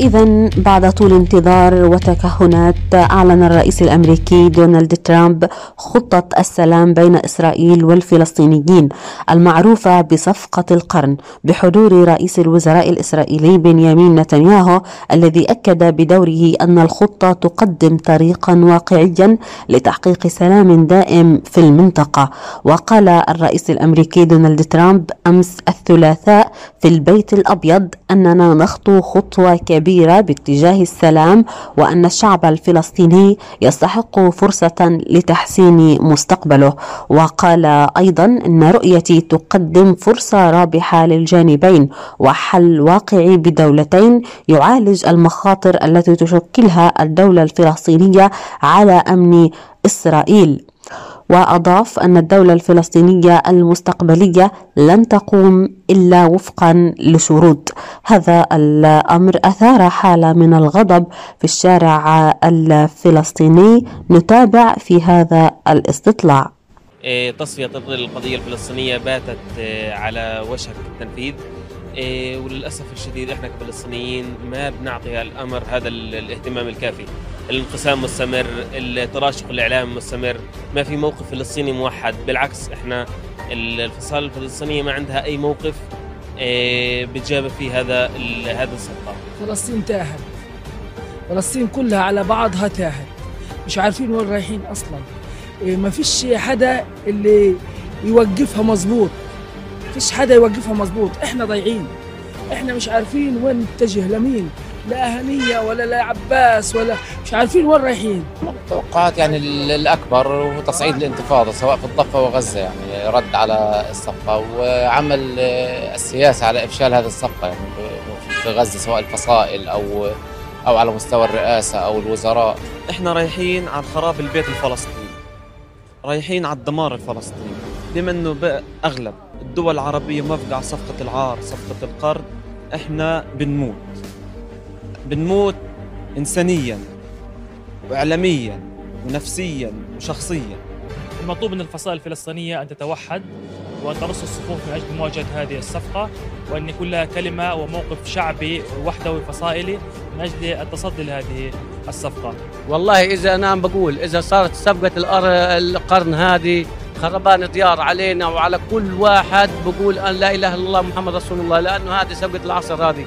إذا بعد طول انتظار وتكهنات أعلن الرئيس الأمريكي دونالد ترامب خطة السلام بين إسرائيل والفلسطينيين المعروفة بصفقة القرن بحضور رئيس الوزراء الإسرائيلي بنيامين نتنياهو الذي أكد بدوره أن الخطة تقدم طريقا واقعيا لتحقيق سلام دائم في المنطقة. وقال الرئيس الأمريكي دونالد ترامب أمس الثلاثاء في البيت الأبيض أننا نخطو خطوة كبيرة باتجاه السلام وأن الشعب الفلسطيني يستحق فرصة لتحسين مستقبله. وقال أيضا أن رؤيتي تقدم فرصة رابحة للجانبين وحل واقعي بدولتين يعالج المخاطر التي تشكلها الدولة الفلسطينية على أمن إسرائيل. وأضاف أن الدولة الفلسطينية المستقبلية لن تقوم إلا وفقا لشروط. هذا الأمر أثار حالة من الغضب في الشارع الفلسطيني. نتابع في هذا الاستطلاع. إيه، تصفية القضية الفلسطينية باتت إيه، على وشك التنفيذ. إيه، وللأسف الشديد إحنا كفلسطينيين ما بنعطي الأمر هذا الاهتمام الكافي. الانقسام مستمر التراشق الإعلامي مستمر ما في موقف فلسطيني موحد. بالعكس إحنا الفصائل الفلسطينية ما عندها أي موقف بتجابه في هذا هذا الصفقة. فلسطين تاهت. فلسطين كلها على بعضها تاهت. مش عارفين وين رايحين أصلاً. إيه، ما فيش حدا اللي يوقفها مظبوط. فيش حدا يوقفها مظبوط. إحنا ضايعين. إحنا مش عارفين وين نتجه لمين لا أهنية ولا لا عباس ولا مش عارفين وين رايحين. توقعات يعني الأكبر هو تصعيد الانتفاضة سواء في الضفة وغزة يعني رد على الصفقة وعمل السياسة على إفشال هذه الصفقة يعني في غزة سواء الفصائل أو أو على مستوى الرئاسة أو الوزراء. إحنا رايحين على خراب البيت الفلسطيني. رايحين على الدمار الفلسطيني. بما إنه أغلب الدول العربية موافقه على صفقة العار صفقة القرض إحنا بنموت بنموت انسانيا واعلاميا ونفسيا وشخصيا المطلوب من الفصائل الفلسطينية أن تتوحد وأن ترص الصفوف من أجل مواجهة هذه الصفقة وأن يكون لها كلمة وموقف شعبي وحدوي فصائلي من أجل التصدي لهذه الصفقة. والله إذا أنا بقول إذا صارت صفقة القرن هذه خربان ديار علينا وعلى كل واحد بقول أن لا إله إلا الله محمد رسول الله لأنه هذه صفقه العصر هذه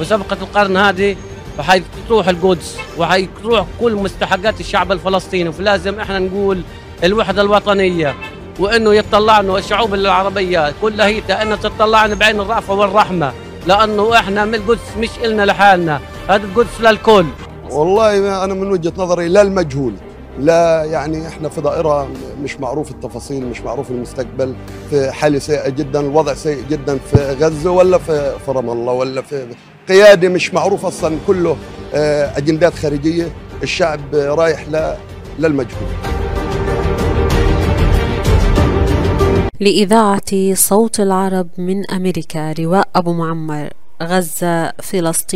وصفقه القرن هذه وحيروح القدس وحيروح كل مستحقات الشعب الفلسطيني. فلازم إحنا نقول الوحدة الوطنية وإنه يطلعنا الشعوب العربية كلها هي إنها تطلعنا بعين الرأفة والرحمة لأنه إحنا من القدس مش إلنا لحالنا هذا القدس للكل. والله أنا من وجهة نظري لا المجهول لا يعني إحنا في دائرة مش معروف التفاصيل مش معروف المستقبل. في حاله سيئه جدا الوضع سيء جدا في غزة ولا في في رام الله ولا في قياده مش معروف أصلا كله آه، أجندات خارجية. الشعب رايح للمجهول. لإذاعة صوت العرب من أمريكا رواء أبو معمر غزة فلسطين.